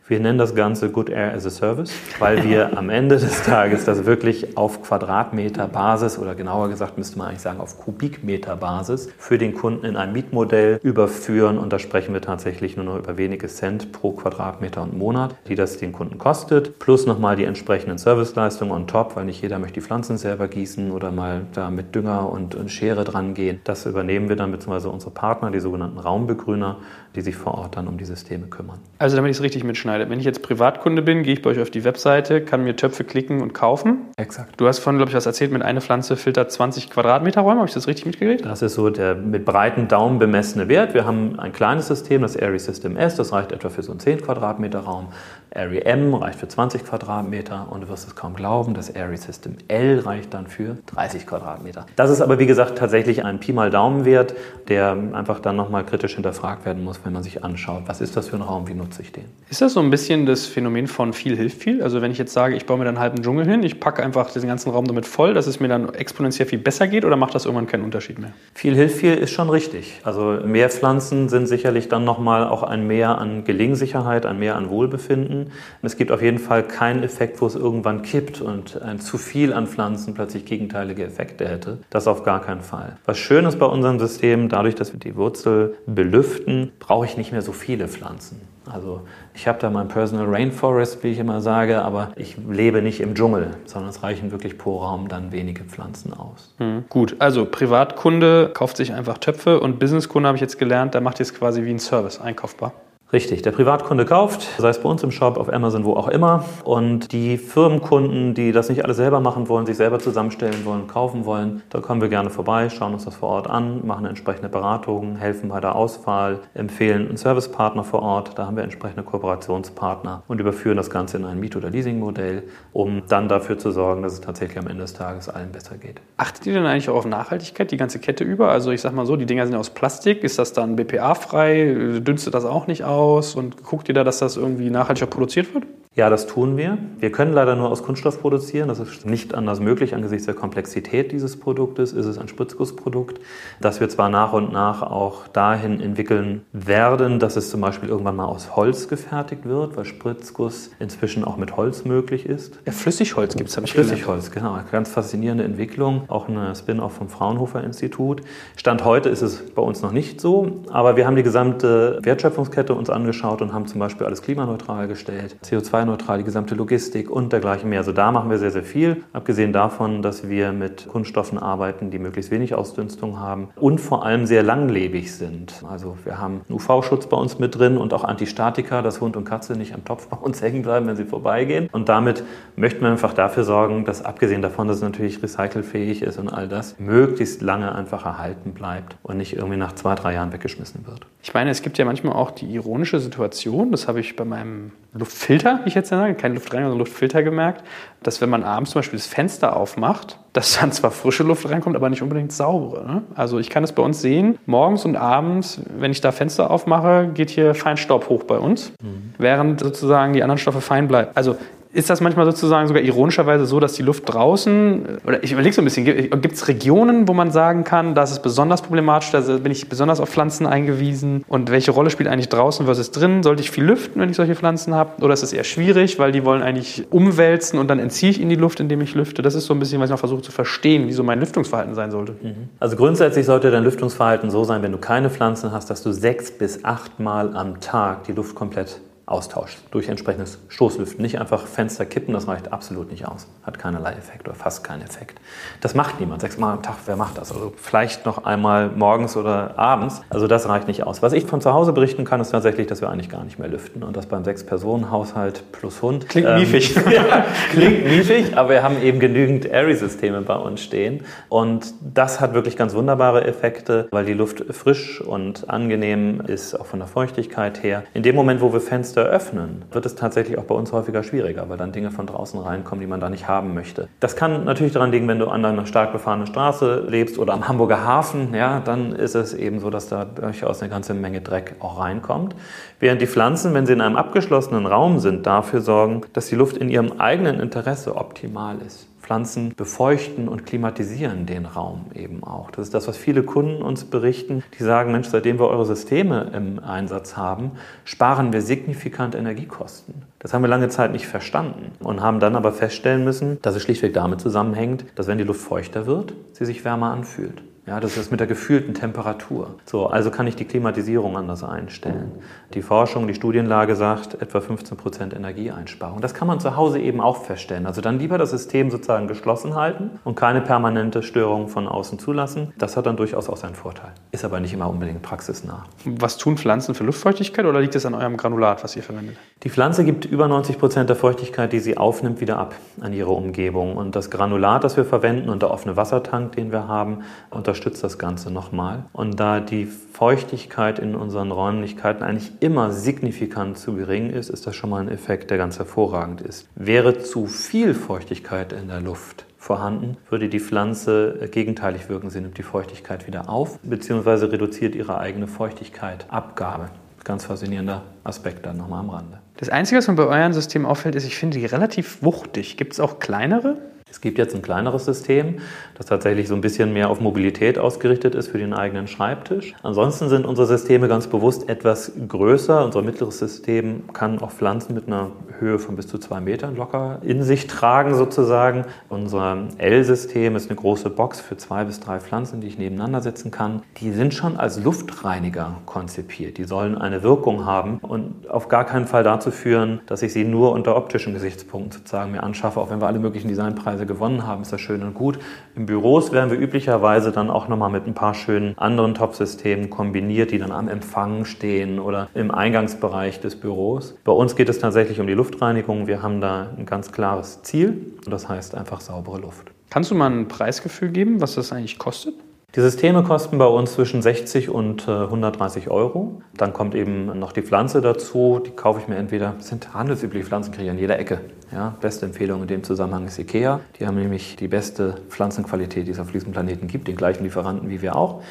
Wir nennen das Ganze Good Air as a Service, weil wir am Ende des Tages das wirklich auf Quadratmeter Basis oder genauer gesagt müsste man eigentlich sagen auf Kubikmeter Basis für den Kunden in ein Mietmodell überführen und da sprechen wir tatsächlich nur noch über wenige Cent pro Quadratmeter und Monat, die das den Kunden kostet, plus nochmal die entsprechenden Serviceleistungen on top, weil nicht jeder möchte die Pflanzen selber gießen oder mal da mit Dünger und, und Schere dran gehen. Das übernehmen wir dann beziehungsweise unsere Partner, die sogenannten Raumbegrüner, die sich vor Ort dann um die Systeme kümmern. Also damit ich es richtig mitschneide. Wenn ich jetzt Privatkunde bin, gehe ich bei euch auf die Webseite, kann mir Töpfe klicken und kaufen. Exakt. Du hast vorhin, glaube ich, was erzählt, mit einer Pflanze filtert 20 Quadratmeter Räume. Habe ich das richtig mitgekriegt? Das ist so der mit breiten Daumen bemessene Wert. Wir haben ein kleines System, das Airy System S, das reicht etwa für so einen 10 Quadratmeter Raum. Airy M reicht für 20 Quadratmeter und du wirst es kaum glauben, das Airy System L reicht dann für 30 Quadratmeter. Das ist aber wie gesagt tatsächlich ein Pi mal Daumenwert, der einfach dann nochmal kritisch hinterfragt werden muss, wenn man sich anschaut, was ist das für ein Raum, wie nutze ich den. Ist das so ein bisschen das Phänomen von viel hilft viel? Also wenn ich jetzt sage, ich baue mir dann einen halben Dschungel hin, ich packe einfach den ganzen Raum damit voll, dass es mir dann exponentiell viel besser geht oder macht das irgendwann keinen Unterschied mehr? Viel hilft viel ist schon richtig. Also mehr Pflanzen sind sicherlich dann nochmal auch ein Mehr an Gelingsicherheit, ein Mehr an Wohlbefinden. Es gibt auf jeden Fall keinen Effekt, wo es irgendwann kippt und ein zu viel an Pflanzen plötzlich gegenteilige Effekte hätte. Das auf gar keinen Fall. Was schön ist bei unserem System, dadurch, dass wir die Wurzel belüften, brauche ich nicht mehr so viele Pflanzen. Also ich habe da mein Personal Rainforest, wie ich immer sage, aber ich lebe nicht im Dschungel, sondern es reichen wirklich pro Raum dann wenige Pflanzen aus. Mhm. Gut, also Privatkunde kauft sich einfach Töpfe und Businesskunde habe ich jetzt gelernt, der macht jetzt quasi wie ein Service einkaufbar. Richtig, der Privatkunde kauft, sei es bei uns im Shop, auf Amazon, wo auch immer. Und die Firmenkunden, die das nicht alles selber machen wollen, sich selber zusammenstellen wollen, kaufen wollen, da kommen wir gerne vorbei, schauen uns das vor Ort an, machen entsprechende Beratungen, helfen bei der Auswahl, empfehlen einen Servicepartner vor Ort, da haben wir entsprechende Kooperationspartner und überführen das Ganze in ein Miet- oder Leasingmodell, um dann dafür zu sorgen, dass es tatsächlich am Ende des Tages allen besser geht. Achtet ihr denn eigentlich auch auf Nachhaltigkeit, die ganze Kette über? Also ich sag mal so, die Dinger sind aus Plastik, ist das dann BPA-frei, dünstet das auch nicht aus? Aus und guckt ihr da, dass das irgendwie nachhaltiger produziert wird? Ja, das tun wir. Wir können leider nur aus Kunststoff produzieren. Das ist nicht anders möglich angesichts der Komplexität dieses Produktes. Ist es ein Spritzgussprodukt, das wir zwar nach und nach auch dahin entwickeln werden, dass es zum Beispiel irgendwann mal aus Holz gefertigt wird, weil Spritzguss inzwischen auch mit Holz möglich ist. Ja, Flüssigholz gibt es, habe ich Flüssigholz, genau. Ganz faszinierende Entwicklung. Auch eine Spin-off vom Fraunhofer Institut. Stand heute ist es bei uns noch nicht so, aber wir haben die gesamte Wertschöpfungskette uns angeschaut und haben zum Beispiel alles klimaneutral gestellt. CO2 CO2-neutral, die gesamte Logistik und dergleichen mehr. Also da machen wir sehr, sehr viel. Abgesehen davon, dass wir mit Kunststoffen arbeiten, die möglichst wenig Ausdünstung haben und vor allem sehr langlebig sind. Also wir haben einen UV-Schutz bei uns mit drin und auch Antistatika, dass Hund und Katze nicht am Topf bei uns hängen bleiben, wenn sie vorbeigehen. Und damit möchten wir einfach dafür sorgen, dass abgesehen davon, dass es natürlich recycelfähig ist und all das, möglichst lange einfach erhalten bleibt und nicht irgendwie nach zwei, drei Jahren weggeschmissen wird. Ich meine, es gibt ja manchmal auch die ironische Situation, das habe ich bei meinem Luftfilter, ich jetzt sagen, kein Luftreiniger, sondern Luftfilter gemerkt, dass wenn man abends zum Beispiel das Fenster aufmacht, dass dann zwar frische Luft reinkommt, aber nicht unbedingt saubere. Ne? Also ich kann es bei uns sehen, morgens und abends, wenn ich da Fenster aufmache, geht hier Feinstaub hoch bei uns, mhm. während sozusagen die anderen Stoffe fein bleiben. Also ist das manchmal sozusagen sogar ironischerweise so, dass die Luft draußen, oder ich überlege so ein bisschen, gibt es Regionen, wo man sagen kann, das ist besonders problematisch, da bin ich besonders auf Pflanzen eingewiesen und welche Rolle spielt eigentlich draußen versus drin? Sollte ich viel lüften, wenn ich solche Pflanzen habe? Oder ist es eher schwierig, weil die wollen eigentlich umwälzen und dann entziehe ich in die Luft, indem ich lüfte? Das ist so ein bisschen, was ich noch versuche zu verstehen, wie so mein Lüftungsverhalten sein sollte. Mhm. Also grundsätzlich sollte dein Lüftungsverhalten so sein, wenn du keine Pflanzen hast, dass du sechs bis acht Mal am Tag die Luft komplett austauscht durch entsprechendes Stoßlüften. Nicht einfach Fenster kippen, das reicht absolut nicht aus. Hat keinerlei Effekt oder fast keinen Effekt. Das macht niemand. Sechsmal am Tag, wer macht das? Also vielleicht noch einmal morgens oder abends. Also das reicht nicht aus. Was ich von zu Hause berichten kann, ist tatsächlich, dass wir eigentlich gar nicht mehr lüften. Und das beim Sechs-Personen-Haushalt plus Hund. Klingt ähm, miefig. ja, klingt miefig, aber wir haben eben genügend Airy-Systeme bei uns stehen. Und das hat wirklich ganz wunderbare Effekte, weil die Luft frisch und angenehm ist, auch von der Feuchtigkeit her. In dem Moment, wo wir Fenster Fenster öffnen, wird es tatsächlich auch bei uns häufiger schwieriger, weil dann Dinge von draußen reinkommen, die man da nicht haben möchte. Das kann natürlich daran liegen, wenn du an einer stark befahrenen Straße lebst oder am Hamburger Hafen, ja, dann ist es eben so, dass da durchaus eine ganze Menge Dreck auch reinkommt. Während die Pflanzen, wenn sie in einem abgeschlossenen Raum sind, dafür sorgen, dass die Luft in ihrem eigenen Interesse optimal ist. Pflanzen befeuchten und klimatisieren den Raum eben auch. Das ist das, was viele Kunden uns berichten. Die sagen, Mensch, seitdem wir eure Systeme im Einsatz haben, sparen wir signifikant Energiekosten. Das haben wir lange Zeit nicht verstanden und haben dann aber feststellen müssen, dass es schlichtweg damit zusammenhängt, dass wenn die Luft feuchter wird, sie sich wärmer anfühlt. Ja, das ist mit der gefühlten Temperatur. So, also kann ich die Klimatisierung anders einstellen. Die Forschung, die Studienlage sagt etwa 15 Prozent Energieeinsparung. Das kann man zu Hause eben auch feststellen. Also dann lieber das System sozusagen geschlossen halten und keine permanente Störung von außen zulassen. Das hat dann durchaus auch seinen Vorteil. Ist aber nicht immer unbedingt praxisnah. Was tun Pflanzen für Luftfeuchtigkeit oder liegt es an eurem Granulat, was ihr verwendet? Die Pflanze gibt über 90 Prozent der Feuchtigkeit, die sie aufnimmt, wieder ab an ihre Umgebung. Und das Granulat, das wir verwenden und der offene Wassertank, den wir haben, unterstützt das Ganze nochmal. Und da die Feuchtigkeit in unseren Räumlichkeiten eigentlich immer signifikant zu gering ist, ist das schon mal ein Effekt, der ganz hervorragend ist. Wäre zu viel Feuchtigkeit in der Luft, vorhanden, würde die Pflanze gegenteilig wirken. Sie nimmt die Feuchtigkeit wieder auf, beziehungsweise reduziert ihre eigene Feuchtigkeitabgabe. Ganz faszinierender Aspekt dann nochmal am Rande. Das Einzige, was mir bei eurem System auffällt, ist, ich finde die relativ wuchtig. Gibt es auch kleinere? Es gibt jetzt ein kleineres System, das tatsächlich so ein bisschen mehr auf Mobilität ausgerichtet ist für den eigenen Schreibtisch. Ansonsten sind unsere Systeme ganz bewusst etwas größer. Unser mittleres System kann auch Pflanzen mit einer Höhe von bis zu zwei Metern locker in sich tragen sozusagen. Unser L-System ist eine große Box für zwei bis drei Pflanzen, die ich nebeneinander setzen kann. Die sind schon als Luftreiniger konzipiert. Die sollen eine Wirkung haben und auf gar keinen Fall dazu führen, dass ich sie nur unter optischen Gesichtspunkten sozusagen mir anschaffe, auch wenn wir alle möglichen Designpreise Preise gewonnen haben, ist das schön und gut. In Büros werden wir üblicherweise dann auch nochmal mit ein paar schönen anderen Top-Systemen kombiniert, die dann am Empfang stehen oder im Eingangsbereich des Büros. Bei uns geht es tatsächlich um die Luftreinigung. Wir haben da ein ganz klares Ziel und das heißt einfach saubere Luft. Kannst du mal ein Preisgefühl geben, was das eigentlich kostet? Die Systeme kosten bei uns zwischen 60 und 130 äh, Euro. Dann kommt eben noch die Pflanze dazu. Die kaufe ich mir entweder, das sind handelsübliche Pflanzen, kriege ich an jeder Ecke. Ja, beste Empfehlung in dem Zusammenhang ist Ikea. Die haben nämlich die beste Pflanzenqualität, die es auf diesem Planeten gibt, den gleichen Lieferanten wie wir auch.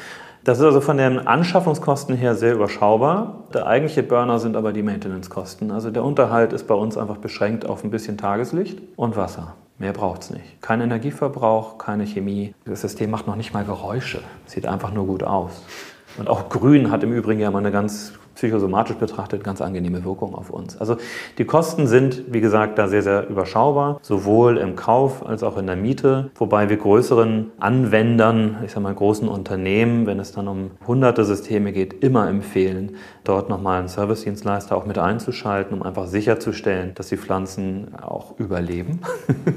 Das ist also von den Anschaffungskosten her sehr überschaubar. Der eigentliche Burner sind aber die Maintenance-Kosten. Also der Unterhalt ist bei uns einfach beschränkt auf ein bisschen Tageslicht und Wasser. Mehr braucht es nicht. Kein Energieverbrauch, keine Chemie. Das System macht noch nicht mal Geräusche. Sieht einfach nur gut aus. Und auch Grün hat im Übrigen ja mal eine ganz psychosomatisch betrachtet ganz angenehme Wirkung auf uns. Also die Kosten sind, wie gesagt, da sehr, sehr überschaubar, sowohl im Kauf als auch in der Miete, wobei wir größeren Anwendern, ich sage mal großen Unternehmen, wenn es dann um hunderte Systeme geht, immer empfehlen, dort nochmal einen Servicedienstleister auch mit einzuschalten, um einfach sicherzustellen, dass die Pflanzen auch überleben.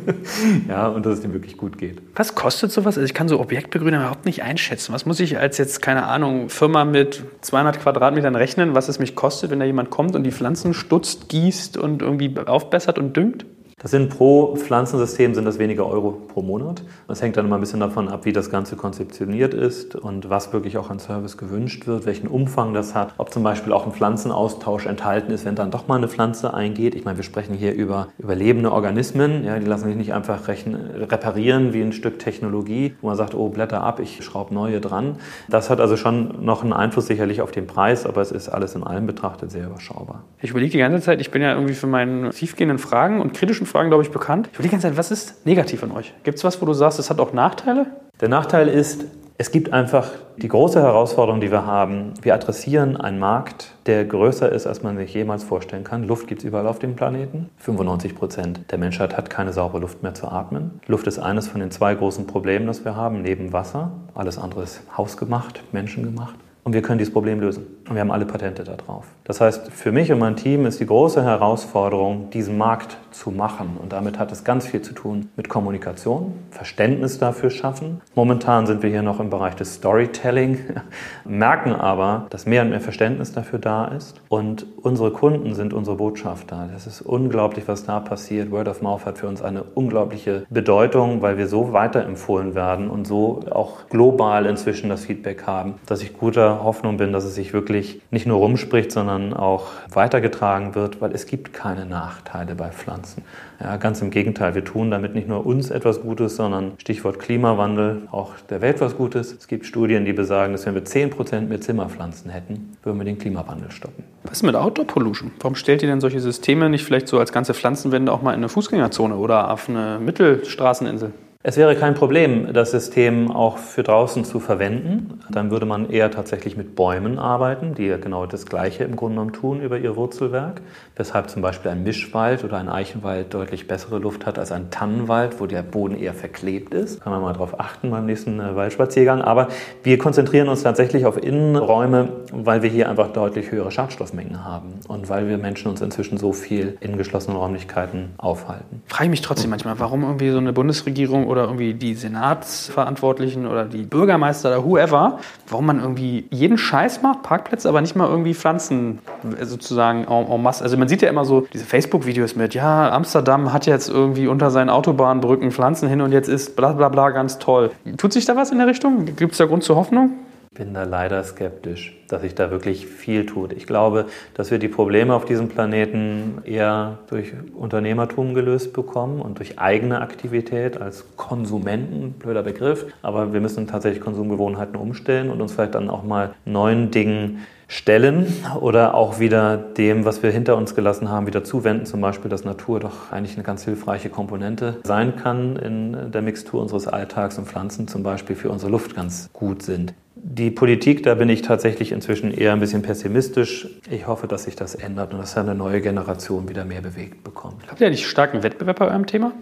ja, und dass es denen wirklich gut geht. Was kostet sowas? Also ich kann so Objektbegrüner überhaupt nicht einschätzen. Was muss ich als jetzt, keine Ahnung, Firma mit 200 Quadratmetern rechnen, was es mich kostet, wenn da jemand kommt und die Pflanzen stutzt, gießt und irgendwie aufbessert und düngt? Das sind pro Pflanzensystem sind das weniger Euro pro Monat. Das hängt dann immer ein bisschen davon ab, wie das Ganze konzeptioniert ist und was wirklich auch an Service gewünscht wird, welchen Umfang das hat, ob zum Beispiel auch ein Pflanzenaustausch enthalten ist, wenn dann doch mal eine Pflanze eingeht. Ich meine, wir sprechen hier über überlebende Organismen, ja, die lassen sich nicht einfach reparieren wie ein Stück Technologie, wo man sagt, oh, Blätter ab, ich schraube neue dran. Das hat also schon noch einen Einfluss sicherlich auf den Preis, aber es ist alles in allem betrachtet sehr überschaubar. Ich überlege die ganze Zeit, ich bin ja irgendwie für meine tiefgehenden Fragen und kritischen Fragen, glaube ich, bekannt. Ich will die ganze Zeit, was ist negativ an euch? Gibt es was, wo du sagst, es hat auch Nachteile? Der Nachteil ist, es gibt einfach die große Herausforderung, die wir haben. Wir adressieren einen Markt, der größer ist, als man sich jemals vorstellen kann. Luft gibt es überall auf dem Planeten. 95 Prozent der Menschheit hat keine saubere Luft mehr zu atmen. Luft ist eines von den zwei großen Problemen, das wir haben, neben Wasser. Alles andere ist hausgemacht, menschengemacht. Und wir können dieses Problem lösen. Und wir haben alle Patente darauf. Das heißt, für mich und mein Team ist die große Herausforderung, diesen Markt zu machen. Und damit hat es ganz viel zu tun mit Kommunikation, Verständnis dafür schaffen. Momentan sind wir hier noch im Bereich des Storytelling, merken aber, dass mehr und mehr Verständnis dafür da ist. Und unsere Kunden sind unsere Botschafter. Das ist unglaublich, was da passiert. Word of Mouth hat für uns eine unglaubliche Bedeutung, weil wir so weiterempfohlen werden und so auch global inzwischen das Feedback haben, dass ich guter Hoffnung bin, dass es sich wirklich nicht nur rumspricht, sondern auch weitergetragen wird, weil es gibt keine Nachteile bei Pflanzen. Ja, ganz im Gegenteil, wir tun damit nicht nur uns etwas Gutes, sondern Stichwort Klimawandel, auch der Welt was Gutes. Es gibt Studien, die besagen, dass wenn wir 10% mehr Zimmerpflanzen hätten, würden wir den Klimawandel stoppen. Was ist mit Outdoor Pollution? Warum stellt ihr denn solche Systeme nicht vielleicht so als ganze Pflanzenwände auch mal in eine Fußgängerzone oder auf eine Mittelstraßeninsel? Es wäre kein Problem, das System auch für draußen zu verwenden. Dann würde man eher tatsächlich mit Bäumen arbeiten, die ja genau das Gleiche im Grunde genommen tun über ihr Wurzelwerk. Weshalb zum Beispiel ein Mischwald oder ein Eichenwald deutlich bessere Luft hat als ein Tannenwald, wo der Boden eher verklebt ist. Kann man mal darauf achten beim nächsten äh, Waldspaziergang. Aber wir konzentrieren uns tatsächlich auf Innenräume, weil wir hier einfach deutlich höhere Schadstoffmengen haben und weil wir Menschen uns inzwischen so viel in geschlossenen Räumlichkeiten aufhalten. Frage ich mich trotzdem manchmal, warum irgendwie so eine Bundesregierung oder irgendwie die Senatsverantwortlichen oder die Bürgermeister oder whoever, warum man irgendwie jeden Scheiß macht, Parkplätze, aber nicht mal irgendwie Pflanzen äh, sozusagen en, en masse. Also man sieht ja immer so diese Facebook-Videos mit, ja, Amsterdam hat jetzt irgendwie unter seinen Autobahnbrücken Pflanzen hin und jetzt ist bla bla bla ganz toll. Tut sich da was in der Richtung? Gibt es da Grund zur Hoffnung? Bin da leider skeptisch, dass sich da wirklich viel tut. Ich glaube, dass wir die Probleme auf diesem Planeten eher durch Unternehmertum gelöst bekommen und durch eigene Aktivität als Konsumenten, blöder Begriff, aber wir müssen tatsächlich Konsumgewohnheiten umstellen und uns vielleicht dann auch mal neuen Dingen stellen oder auch wieder dem, was wir hinter uns gelassen haben, wieder zuwenden. Zum Beispiel, dass Natur doch eigentlich eine ganz hilfreiche Komponente sein kann in der Mixtur unseres Alltags und Pflanzen zum Beispiel für unsere Luft ganz gut sind. Die Politik, da bin ich tatsächlich inzwischen eher ein bisschen pessimistisch. Ich hoffe, dass sich das ändert und dass eine neue Generation wieder mehr bewegt bekommt. Habt ihr nicht starken Wettbewerb bei eurem Thema?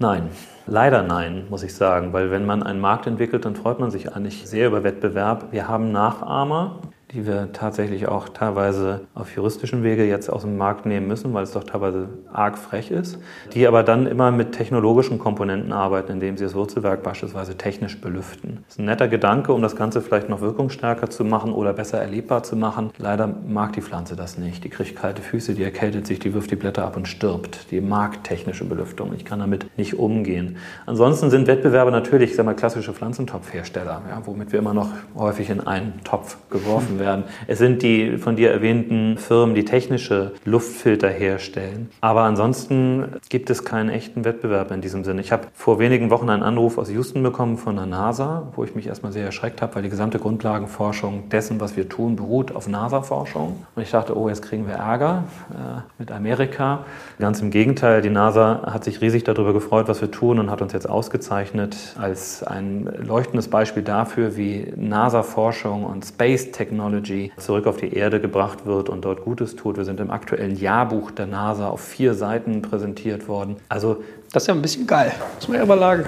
Nein, leider nein, muss ich sagen, weil wenn man einen Markt entwickelt, dann freut man sich eigentlich sehr über Wettbewerb. Wir haben Nachahmer, die wir tatsächlich auch teilweise auf juristischen Wege jetzt aus dem Markt nehmen müssen, weil es doch teilweise arg frech ist, die aber dann immer mit technologischen Komponenten arbeiten, indem sie das Wurzelwerk beispielsweise technisch belüften. Das ist ein netter Gedanke, um das Ganze vielleicht noch wirkungsstärker zu machen oder besser erlebbar zu machen. Leider mag die Pflanze das nicht. Die kriegt kalte Füße, die erkältet sich, die wirft die Blätter ab und stirbt. Die mag technische Belüftung. Ich kann damit nicht umgehen. Ansonsten sind Wettbewerber natürlich, ich sag mal, klassische Pflanzentopfhersteller, ja, womit wir immer noch häufig in einen Topf geworfen werden. Es sind die von dir erwähnten Firmen, die technische Luftfilter herstellen. Aber ansonsten gibt es keinen echten Wettbewerb in diesem Sinne. Ich habe vor wenigen Wochen einen Anruf aus Houston bekommen von der NASA, wo ich mich erstmal sehr erschreckt habe, weil die gesamte Grundlagenforschung dessen, was wir tun, beruht auf NASA-Forschung. Und ich dachte, oh, jetzt kriegen wir Ärger äh, mit Amerika. Ganz im Gegenteil, die NASA hat sich riesig darüber gefreut, was wir tun und hat uns jetzt ausgezeichnet als ein leuchtendes Beispiel dafür, wie NASA-Forschung und Space Technology Technology zurück auf die Erde gebracht wird und dort Gutes tut. Wir sind im aktuellen Jahrbuch der NASA auf vier Seiten präsentiert worden. Also das ist ja ein bisschen geil, muss man ja sagen.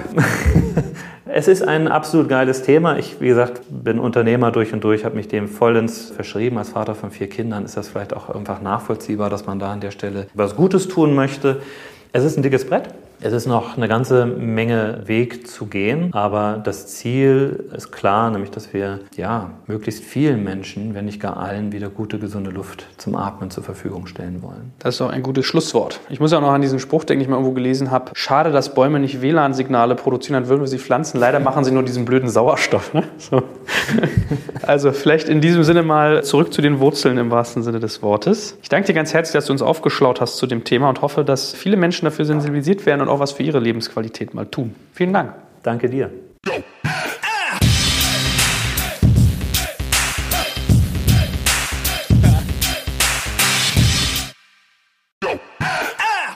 es ist ein absolut geiles Thema. Ich, wie gesagt, bin Unternehmer durch und durch, habe mich dem vollends verschrieben. Als Vater von vier Kindern ist das vielleicht auch einfach nachvollziehbar, dass man da an der Stelle was Gutes tun möchte. Es ist ein dickes Brett. Es ist noch eine ganze Menge Weg zu gehen, aber das Ziel ist klar, nämlich dass wir ja möglichst vielen Menschen, wenn nicht gar allen, wieder gute, gesunde Luft zum Atmen zur Verfügung stellen wollen. Das ist auch ein gutes Schlusswort. Ich muss auch noch an diesen Spruch denken, den ich mal irgendwo gelesen habe. Schade, dass Bäume nicht WLAN-Signale produzieren, dann würden wir sie pflanzen. Leider machen sie nur diesen blöden Sauerstoff. Ne? So. Also vielleicht in diesem Sinne mal zurück zu den Wurzeln im wahrsten Sinne des Wortes. Ich danke dir ganz herzlich, dass du uns aufgeschlaut hast zu dem Thema und hoffe, dass viele Menschen dafür sensibilisiert werden und auch was für ihre Lebensqualität mal tun. Vielen Dank. Danke dir.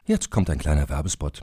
Jetzt kommt ein kleiner Werbespot.